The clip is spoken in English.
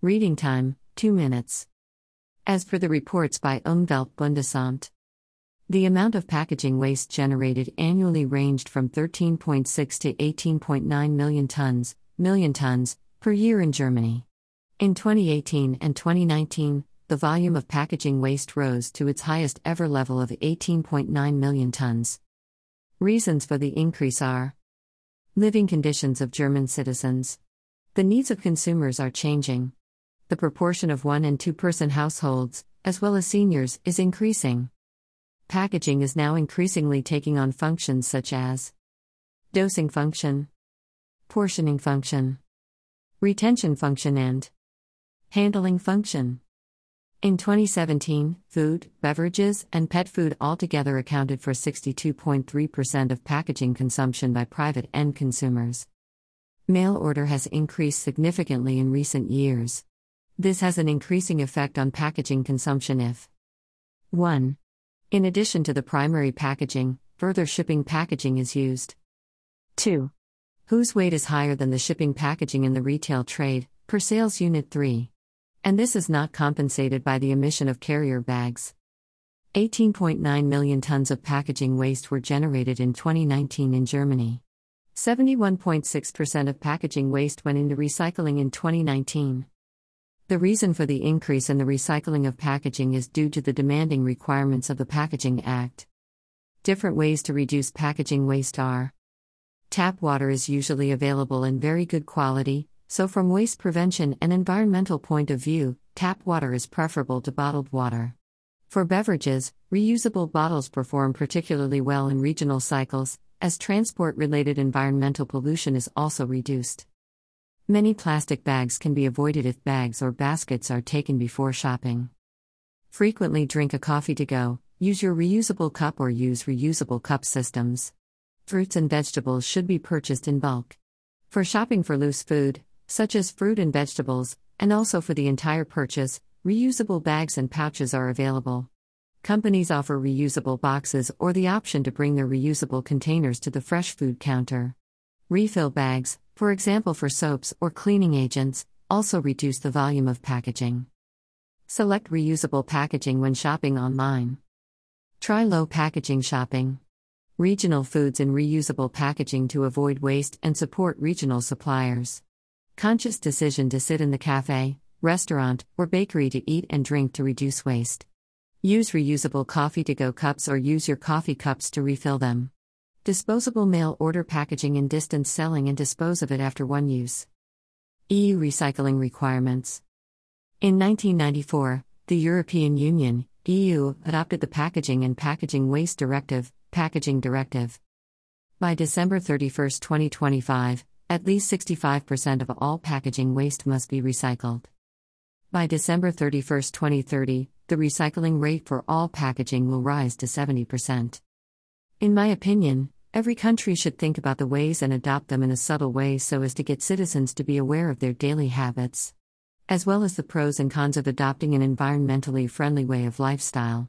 Reading time 2 minutes. As for the reports by Umweltbundesamt, the amount of packaging waste generated annually ranged from 13.6 to 18.9 million tons, million tons per year in Germany. In 2018 and 2019, the volume of packaging waste rose to its highest ever level of 18.9 million tons. Reasons for the increase are living conditions of German citizens. The needs of consumers are changing the proportion of one and two person households, as well as seniors, is increasing. Packaging is now increasingly taking on functions such as dosing function, portioning function, retention function, and handling function. In 2017, food, beverages, and pet food altogether accounted for 62.3% of packaging consumption by private end consumers. Mail order has increased significantly in recent years. This has an increasing effect on packaging consumption if 1. In addition to the primary packaging, further shipping packaging is used. 2. Whose weight is higher than the shipping packaging in the retail trade, per sales unit 3. And this is not compensated by the emission of carrier bags. 18.9 million tons of packaging waste were generated in 2019 in Germany. 71.6% of packaging waste went into recycling in 2019. The reason for the increase in the recycling of packaging is due to the demanding requirements of the Packaging Act. Different ways to reduce packaging waste are Tap water is usually available in very good quality, so from waste prevention and environmental point of view, tap water is preferable to bottled water. For beverages, reusable bottles perform particularly well in regional cycles, as transport related environmental pollution is also reduced. Many plastic bags can be avoided if bags or baskets are taken before shopping. Frequently drink a coffee to go, use your reusable cup or use reusable cup systems. Fruits and vegetables should be purchased in bulk. For shopping for loose food, such as fruit and vegetables, and also for the entire purchase, reusable bags and pouches are available. Companies offer reusable boxes or the option to bring their reusable containers to the fresh food counter. Refill bags, for example for soaps or cleaning agents, also reduce the volume of packaging. Select reusable packaging when shopping online. Try low packaging shopping. Regional foods in reusable packaging to avoid waste and support regional suppliers. Conscious decision to sit in the cafe, restaurant, or bakery to eat and drink to reduce waste. Use reusable coffee to go cups or use your coffee cups to refill them. Disposable mail order packaging in distance selling and dispose of it after one use. EU recycling requirements. In 1994, the European Union, EU, adopted the Packaging and Packaging Waste Directive, Packaging Directive. By December 31, 2025, at least 65% of all packaging waste must be recycled. By December 31, 2030, the recycling rate for all packaging will rise to 70%. In my opinion, Every country should think about the ways and adopt them in a subtle way so as to get citizens to be aware of their daily habits, as well as the pros and cons of adopting an environmentally friendly way of lifestyle.